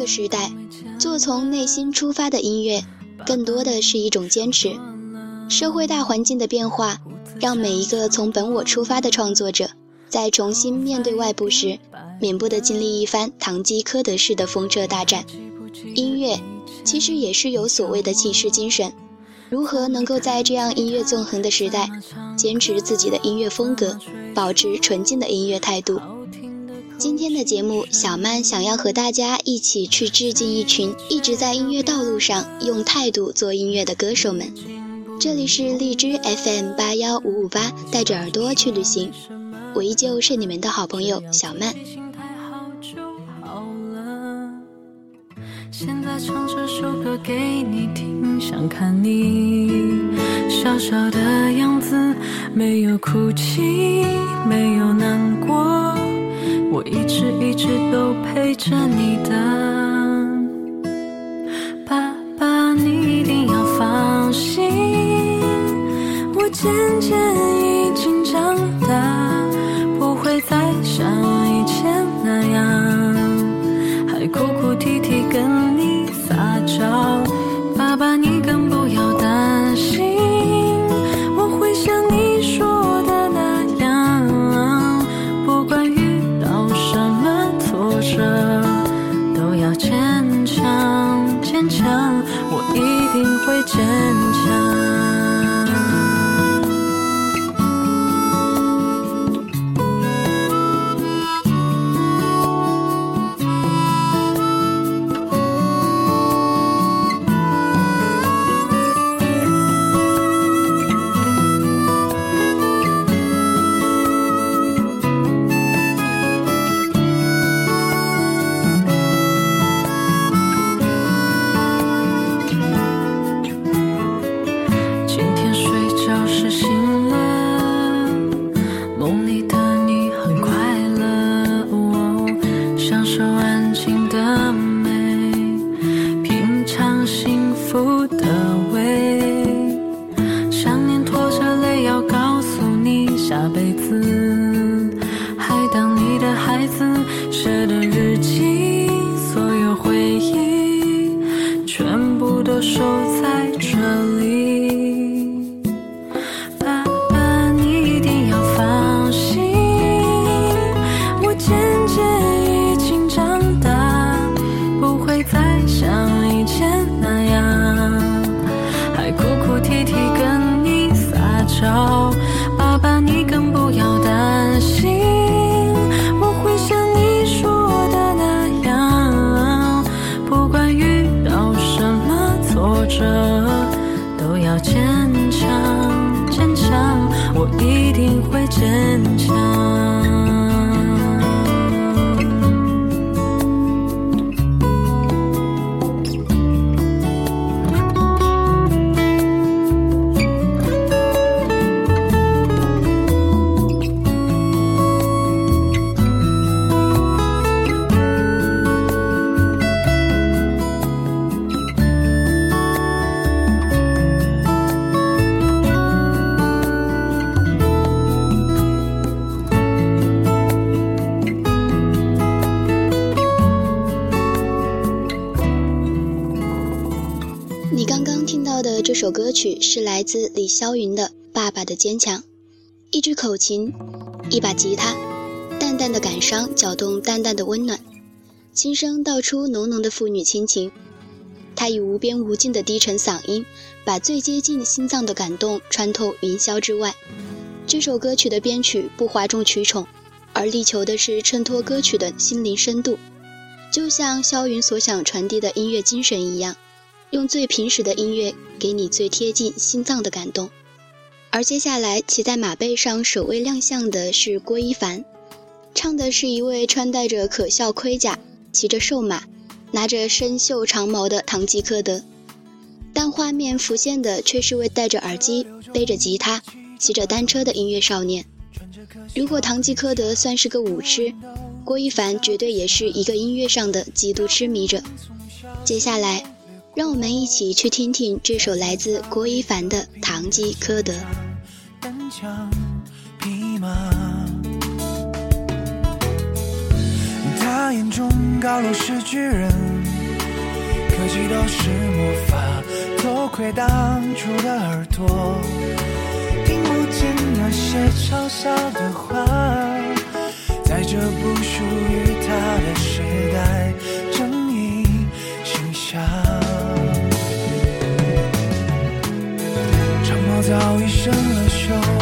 在这个时代，做从内心出发的音乐，更多的是一种坚持。社会大环境的变化，让每一个从本我出发的创作者，在重新面对外部时，免不得经历一番堂吉诃德式的风车大战。音乐其实也是有所谓的骑士精神，如何能够在这样音乐纵横的时代，坚持自己的音乐风格，保持纯净的音乐态度？今天的节目，小曼想要和大家一起去致敬一群一直在音乐道路上用态度做音乐的歌手们。这里是荔枝 FM 八幺五五八，带着耳朵去旅行，我依旧是你们的好朋友小曼。现在唱这首歌给你听，想看你笑笑的样子，没有哭泣，没有难过。我一直一直都陪着你的，爸爸，你一定要放心，我渐渐已经长大，不会再像以前那样，还哭哭啼啼跟你撒娇，真自李霄云的《爸爸的坚强》，一支口琴，一把吉他，淡淡的感伤搅动淡淡的温暖，轻声道出浓浓的父女亲情。他以无边无尽的低沉嗓音，把最接近心脏的感动穿透云霄之外。这首歌曲的编曲不哗众取宠，而力求的是衬托歌曲的心灵深度，就像霄云所想传递的音乐精神一样。用最平实的音乐，给你最贴近心脏的感动。而接下来骑在马背上首位亮相的是郭一凡，唱的是一位穿戴着可笑盔甲、骑着瘦马、拿着生锈长矛的唐吉诃德，但画面浮现的却是位戴着耳机、背着吉他、骑着单车的音乐少年。如果唐吉诃德算是个舞痴，郭一凡绝对也是一个音乐上的极度痴迷者。接下来。让我们一起去听听这首来自郭一凡的《堂吉诃德》。单枪匹马，他眼中高楼是巨人，可惜都是魔法，多亏当初的耳朵，听不见那些嘲笑的话，在这不属于他的时代，正义形象。早已生了锈，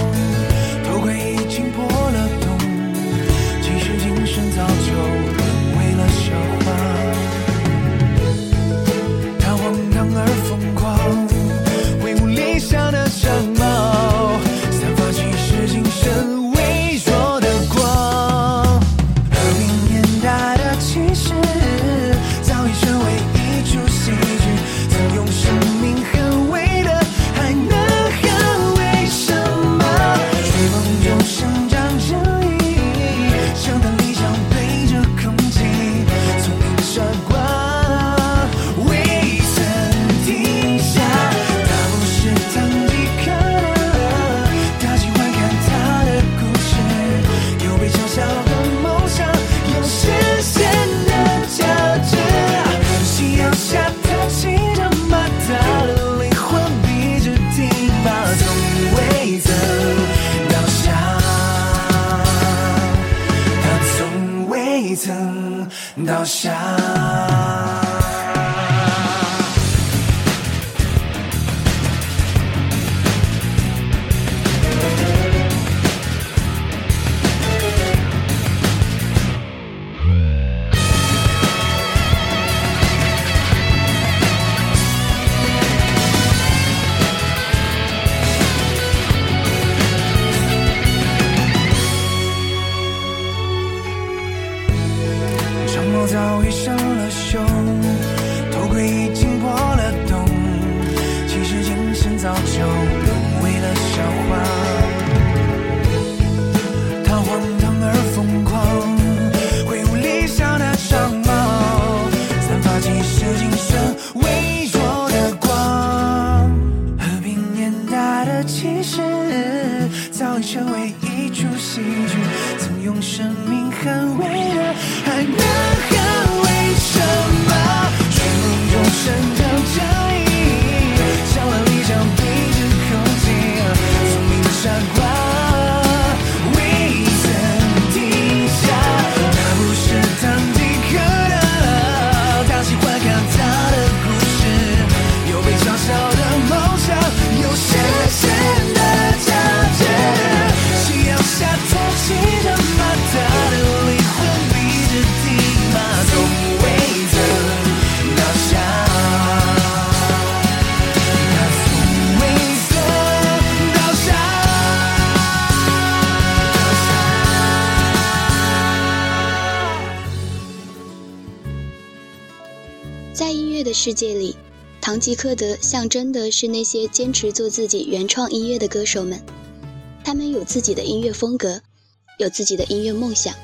世界里，堂吉诃德象征的是那些坚持做自己原创音乐的歌手们。他们有自己的音乐风格，有自己的音乐梦想。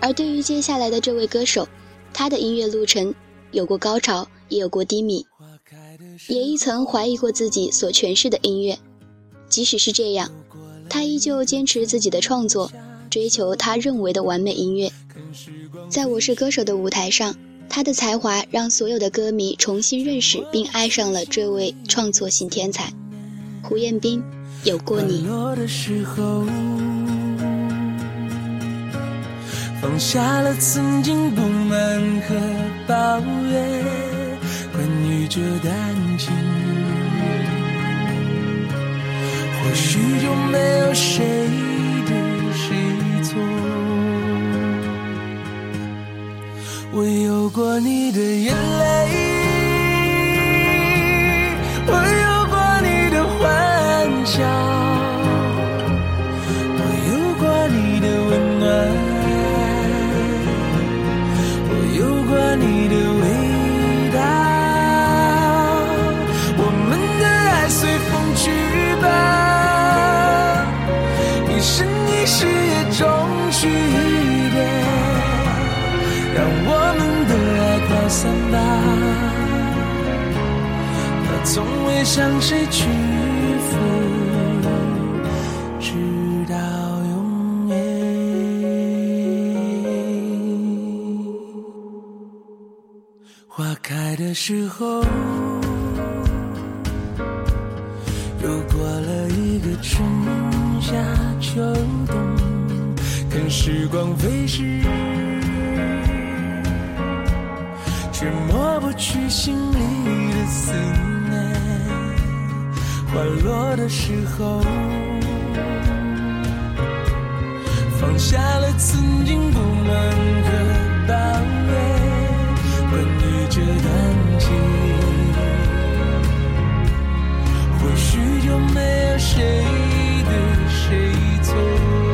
而对于接下来的这位歌手，他的音乐路程有过高潮，也有过低迷，也一曾怀疑过自己所诠释的音乐。即使是这样，他依旧坚持自己的创作，追求他认为的完美音乐。在我是歌手的舞台上，他的才华让所有的歌迷重新认识并爱上了这位创作型天才——胡彦斌。有过你。放下了曾经不满和抱怨，关于这段情，或许就没有谁对谁错。我有过你的眼泪，散吧，它从未向谁屈服，直到永远。花开的时候，又过了一个春夏秋冬，看时光飞逝，却抹不去心里的思念。花落的时候，放下了曾经不满和抱怨。关于这段情，或许就没有谁对谁错。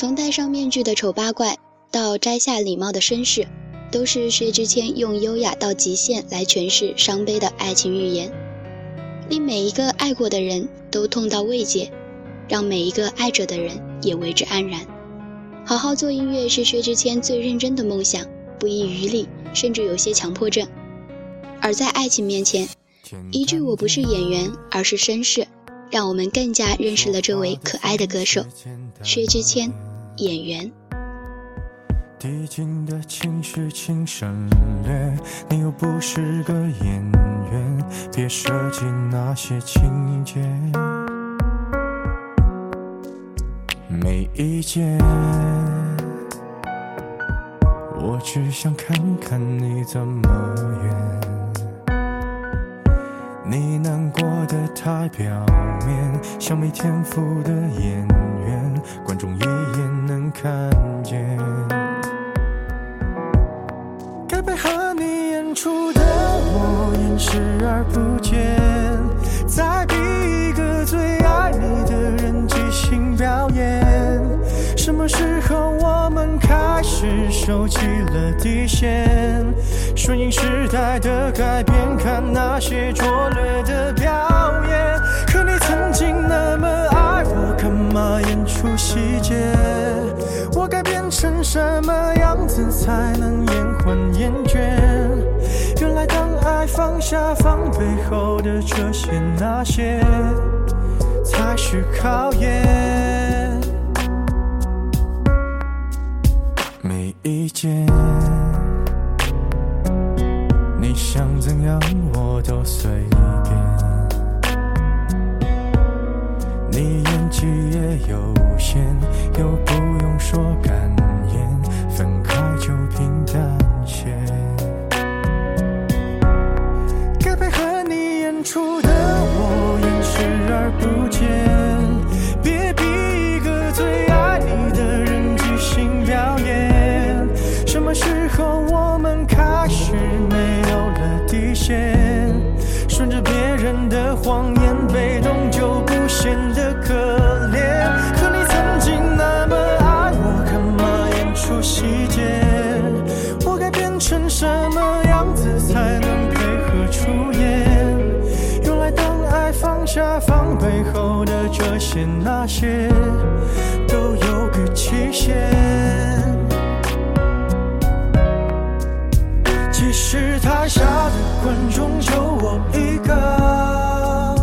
从戴上面具的丑八怪到摘下礼帽的绅士，都是薛之谦用优雅到极限来诠释伤悲的爱情寓言，令每一个爱过的人都痛到慰藉，让每一个爱着的人也为之安然。好好做音乐是薛之谦最认真的梦想，不遗余力，甚至有些强迫症。而在爱情面前，一句“我不是演员，而是绅士”，让我们更加认识了这位可爱的歌手薛之谦，演员。递进的情绪请省略，你又不是个演员，别设计那些情节。没意见，我只想看看你怎么演。你难过的太表面，像没天赋的演出的我演视而不见，再逼一个最爱你的人即兴表演。什么时候我们开始收起了底线？顺应时代的改变，看那些拙劣的表演。可你曾经那么爱我，干嘛演出细节？我该变成什么样子才能延缓厌倦？放下防备后的这些那些，才是考验。些那些，都有个期限。其实台下的观众就我一个，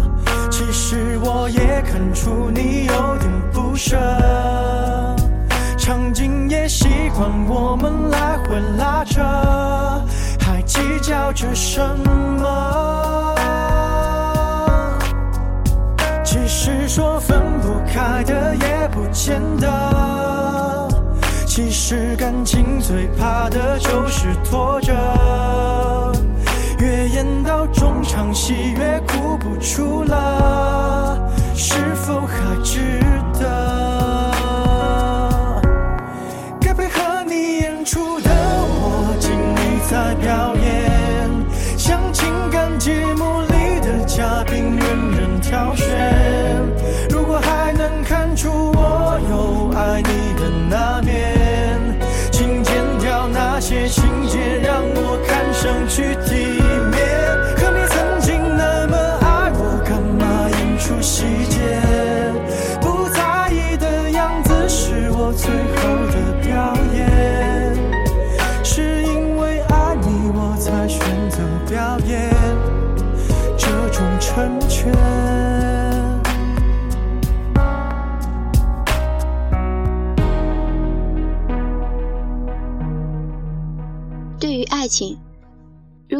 其实我也看出你有点不舍，场景也习惯我们来回拉扯，还计较着什么？是说分不开的也不见得。其实感情最怕的就是拖着，越演到中场戏越哭不出了，是否还值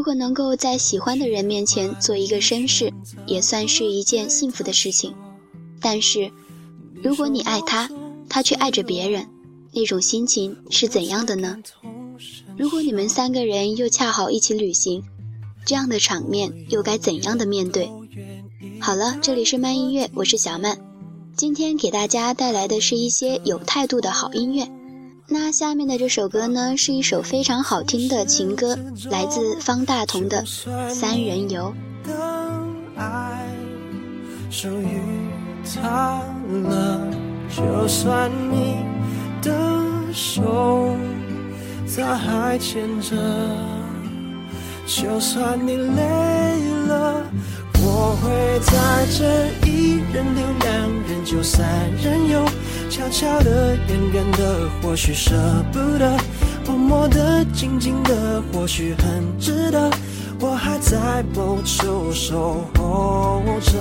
如果能够在喜欢的人面前做一个绅士，也算是一件幸福的事情。但是，如果你爱他，他却爱着别人，那种心情是怎样的呢？如果你们三个人又恰好一起旅行，这样的场面又该怎样的面对？好了，这里是慢音乐，我是小曼，今天给大家带来的是一些有态度的好音乐。那下面的这首歌呢，是一首非常好听的情歌，来自方大同的《三人游》。的爱属于他了，就算你的手他还牵着，就算你累了，我会在这一人留两人就三人游，悄悄的、远远的，或许舍不得，默默的、静静的，或许很值得。我还在某处守候着，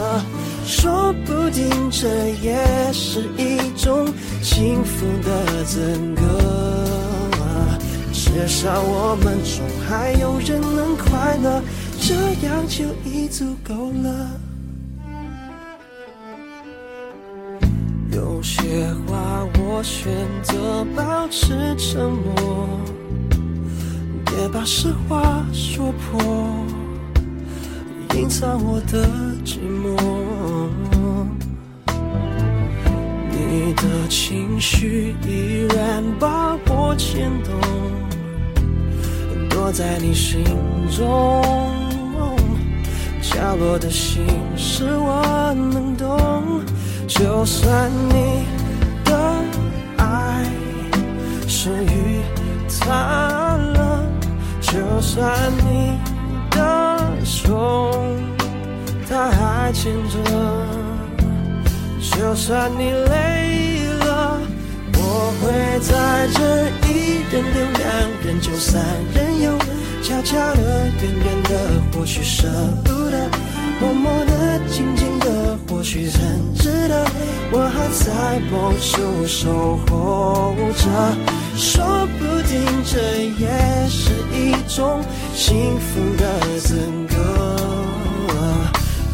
说不定这也是一种幸福的资格。至少我们中还有人能快乐，这样就已足够了。有些话我选择保持沉默。别把实话说破，隐藏我的寂寞。你的情绪依然把我牵动，躲在你心中掉落的心事我能懂。就算你的爱属于他了。就算你的手他还牵着，就算你累了，我会在这一人留两人就三人游，悄悄的、远远的，或许舍不，默默的、静静的，或许很值得。我还在某处守候着。说不定这也是一种幸福的资格，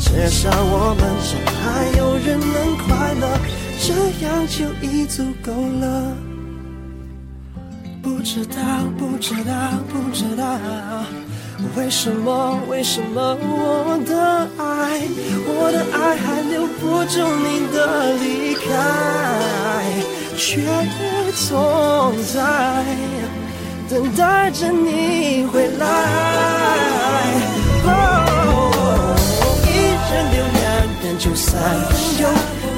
至少我们中还有人能快乐，这样就已足够了。不知道不知道不知道为什么为什么我的爱我的爱还留不住你的离开却总在等待着你回来。哦一人留两人疚三人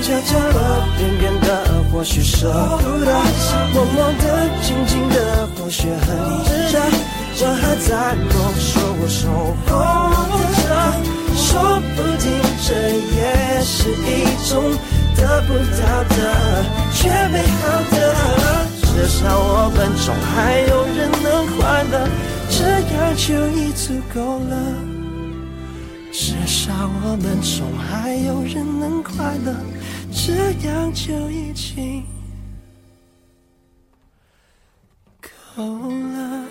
悄悄的远远的或许舍不得；默默的、静静的，或许很值得。我还在梦，说我守候着，说不定这也是一种得不到的却美好的。至少我们中还有人能快乐，这样就已足够了。至少我们中还有人能快乐，这样就已经够了。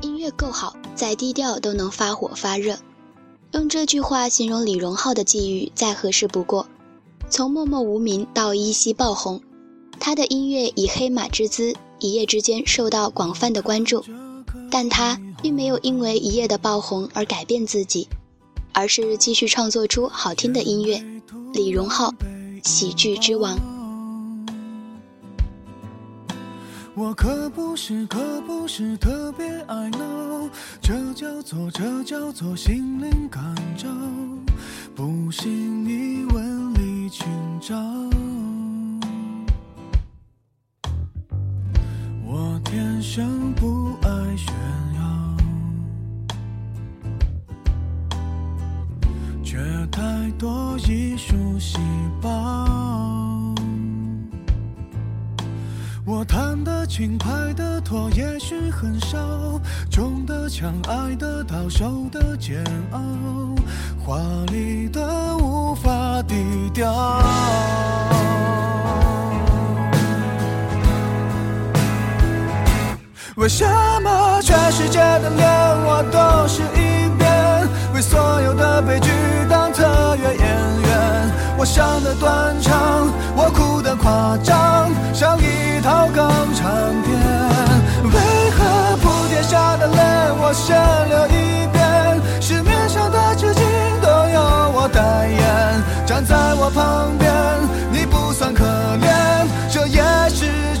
音乐够好，再低调都能发火发热。用这句话形容李荣浩的际遇再合适不过。从默默无名到一夕爆红，他的音乐以黑马之姿一夜之间受到广泛的关注。但他并没有因为一夜的爆红而改变自己，而是继续创作出好听的音乐。李荣浩，喜剧之王。我可不是，可不是特别爱闹，这叫做，这叫做心灵感召。不信你问李清照。天生不爱炫耀，却太多艺术细胞。我弹的轻，拍的拖，也许很少，中的枪，爱的到，受的煎熬，华丽的无法抵都是一遍？为所有的悲剧当特约演员？我想的断肠，我哭的夸张，像一套港产片。为何铺天下的泪我先流一遍？市面上的纸巾都由我代言，站在我旁边，你不算可怜，这也是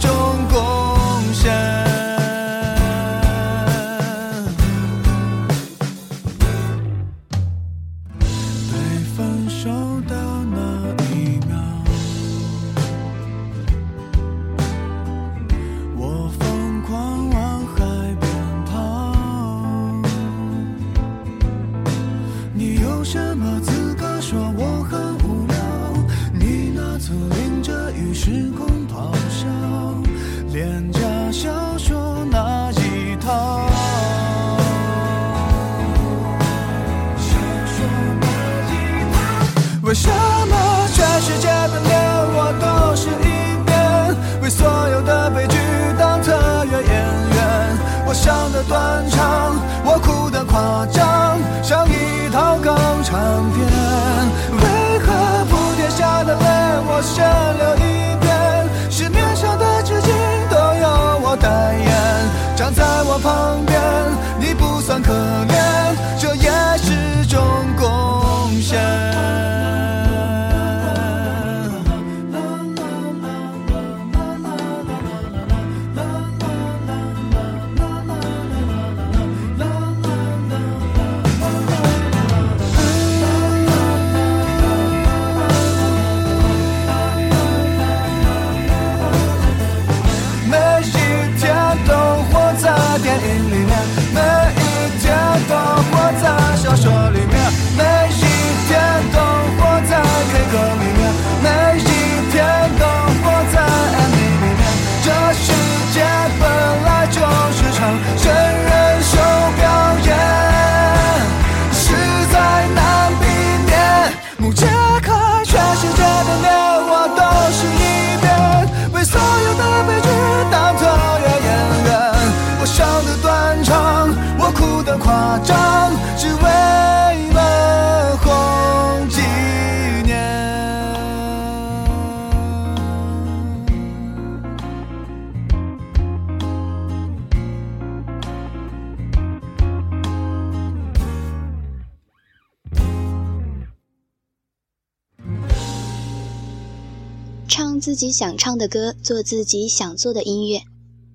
自己想唱的歌，做自己想做的音乐。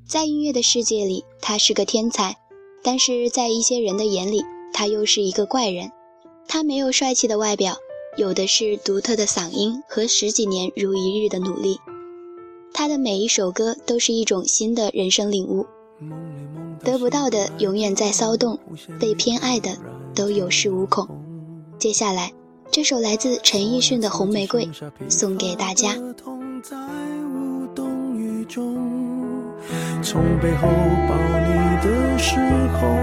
在音乐的世界里，他是个天才，但是在一些人的眼里，他又是一个怪人。他没有帅气的外表，有的是独特的嗓音和十几年如一日的努力。他的每一首歌都是一种新的人生领悟。得不到的永远在骚动，被偏爱的都有恃无恐。接下来，这首来自陈奕迅的《红玫瑰》送给大家。在无动于衷从背后抱你的时候，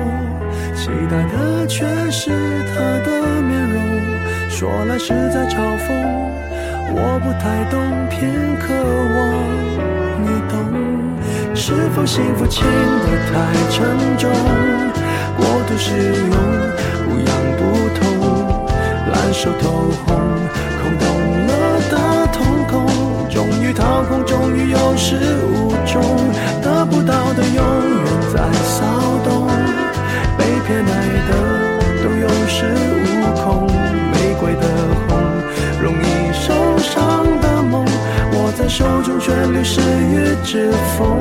期待的却是他的面容。说来是在嘲讽，我不太懂，偏渴望你懂。是否幸福轻得太沉重？过度使用，不痒不痛，烂熟透红，空洞，高空，终于有始无终，得不到的永远在骚动，被偏爱的都有恃无恐，玫瑰的红，容易受伤的梦，握在手中却流失于指缝，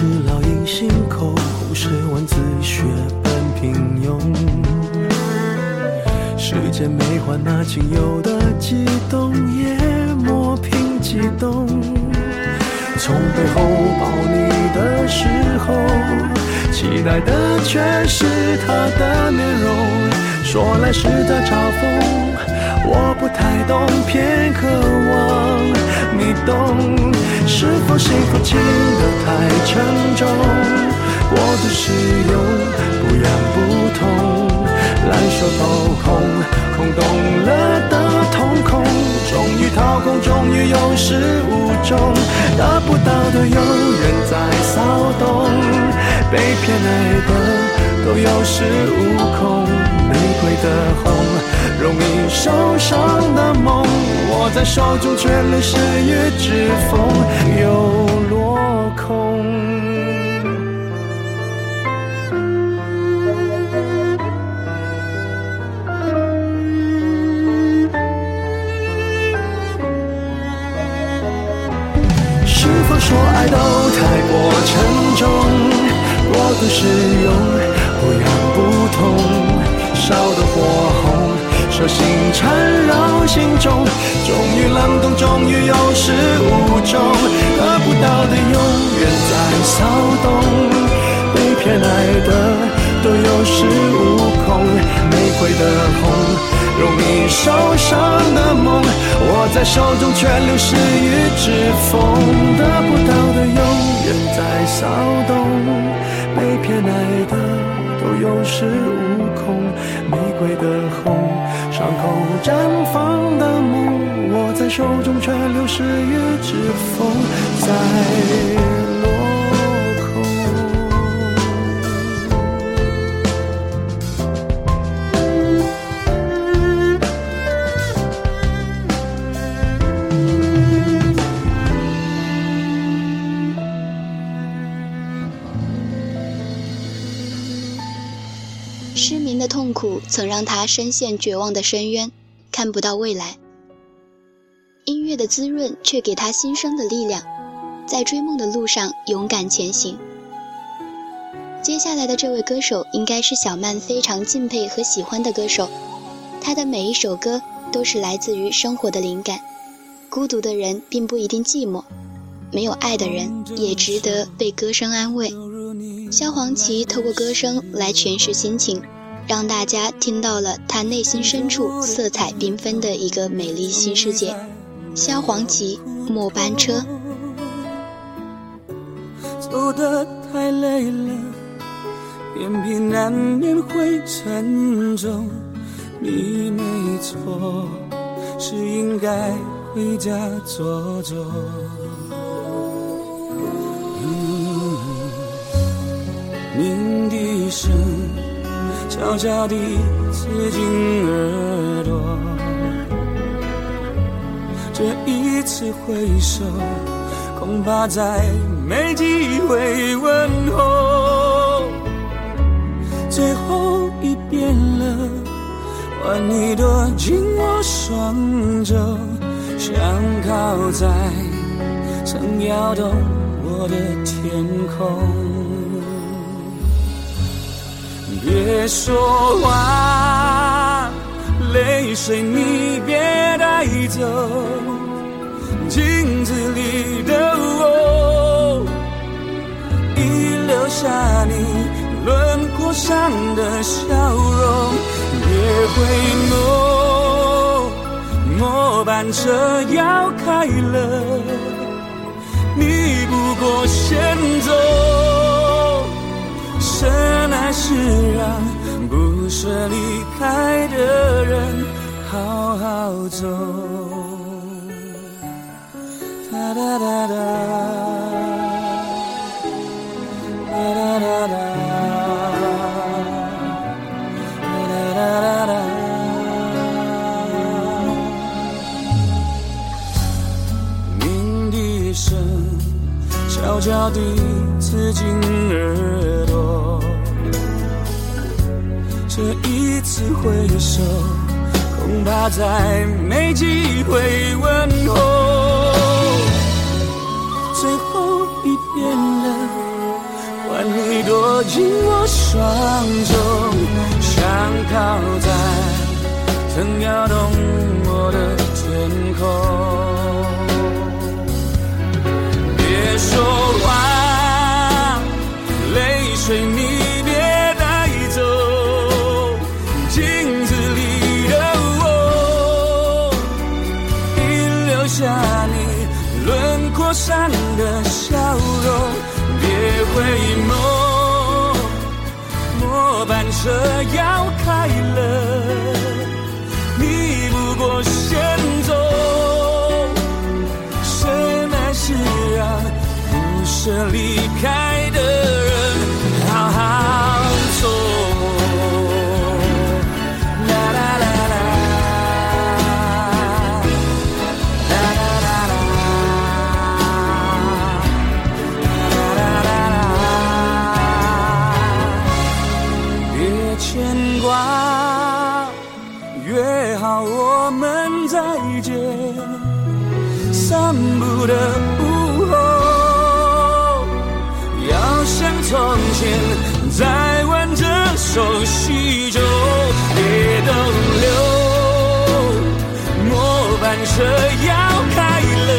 是烙印心口，红是文字血本平庸。时间没换那仅有的悸动，也磨平激动。从背后抱你的时候，期待的却是他的面容。说来是在嘲讽，我不太懂，偏渴望你懂。是否幸福轻得太沉重？过度使用，不痒不痛，烂熟透红，空洞了的瞳孔，终于掏空，终于有始无终，得不到的永远在骚动，被偏爱的都有恃无恐，玫瑰的红，容易受伤的梦，握在手中却流失于指缝，又落空。是否说爱都太过沉重？过度使用，不痒不痛，烧得火红，手心缠绕心中，终于冷冻，终于有始无终，得不到的永远在骚动，被偏爱的都有恃无恐，玫瑰的红。容易受伤的梦，握在手中却流失于指缝，得不到的永远在骚动，被偏爱的有恃无恐，玫瑰的红，伤口绽放的梦，握在手中却流失于指缝，在苦曾让他深陷绝望的深渊，看不到未来。音乐的滋润却给他新生的力量，在追梦的路上勇敢前行。接下来的这位歌手应该是小曼非常敬佩和喜欢的歌手，他的每一首歌都是来自于生活的灵感。孤独的人并不一定寂寞，没有爱的人也值得被歌声安慰。萧煌奇透过歌声来诠释心情，让大家听到了他内心深处色彩缤纷的一个美丽新世界。萧煌奇《末班车》。走得太累了，眼皮难免会沉重。你没错，是应该回家坐坐。鸣笛声悄悄地刺进耳朵。这一次挥手，恐怕再没机会问候。最后一遍了，换你躲进我双肘，想靠在曾摇动我的天空。别说话，泪水你别带走，镜子里的我，已留下你轮廓上的笑容。别回眸，末班车要开了，你不过先走。真爱是让不舍离开的人好好走。哒哒哒哒，哒哒哒哒，哒哒哒哒。鸣笛声悄悄地刺进耳。这一次挥手，恐怕再没机会问候。最后一遍了，换你躲进我双手，想靠在曾摇动我的天空。别说话，回眸，末班车要开了，你不过先走。深爱是啊不舍离开挂，约好我们再见。散步的午后，要像从前再挽着手叙旧，别逗留，末班车要开了，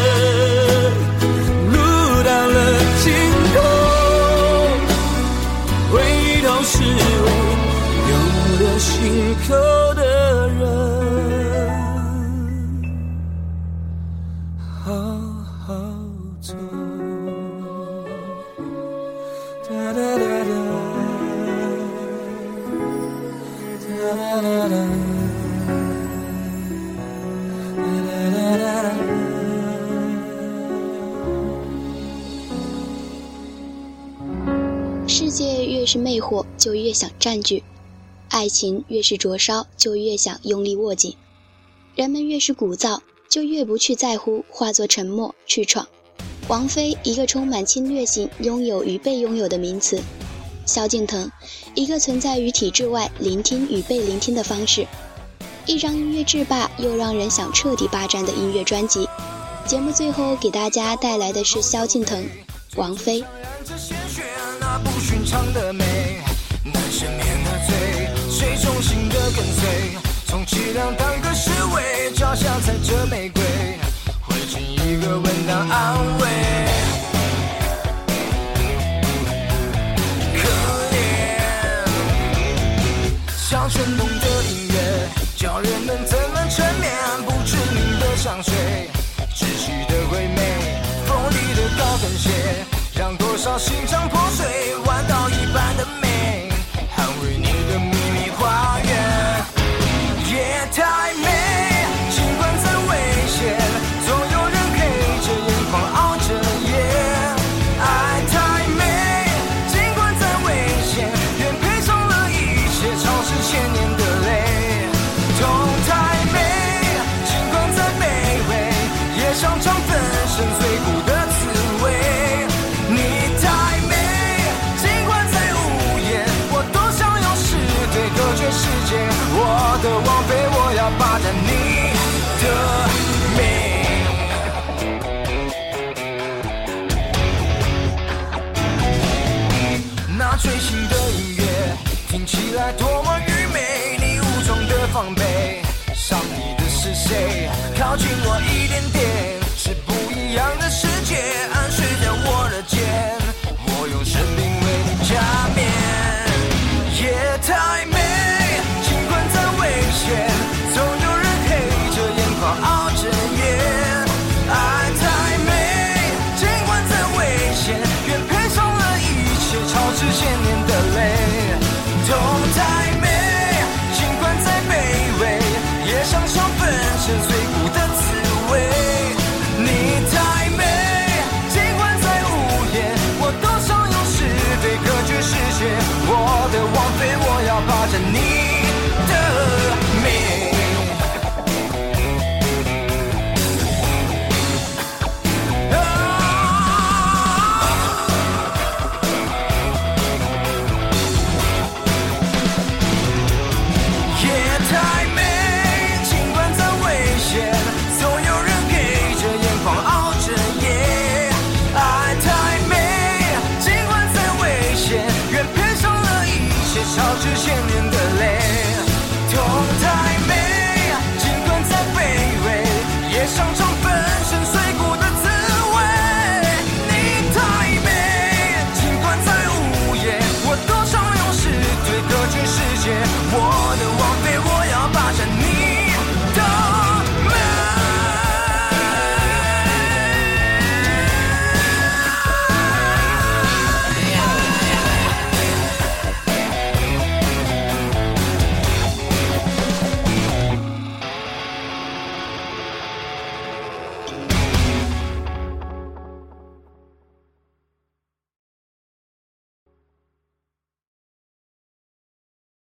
是魅惑，就越想占据；爱情越是灼烧，就越想用力握紧；人们越是鼓噪，就越不去在乎，化作沉默去闯。王菲，一个充满侵略性、拥有与被拥有的名词；萧敬腾，一个存在于体制外、聆听与被聆听的方式。一张音乐制霸又让人想彻底霸占的音乐专辑。节目最后给大家带来的是萧敬腾、王菲。不寻常的美，难赦免的罪，谁忠心的跟随，充其量当个侍卫，脚下踩着玫瑰，会尽一个吻当安慰。可怜，像旋风的音乐，叫人们怎么沉眠？不知名的香水，窒息的鬼魅，锋利的高跟鞋。让多少心肠破，一般靠近我一点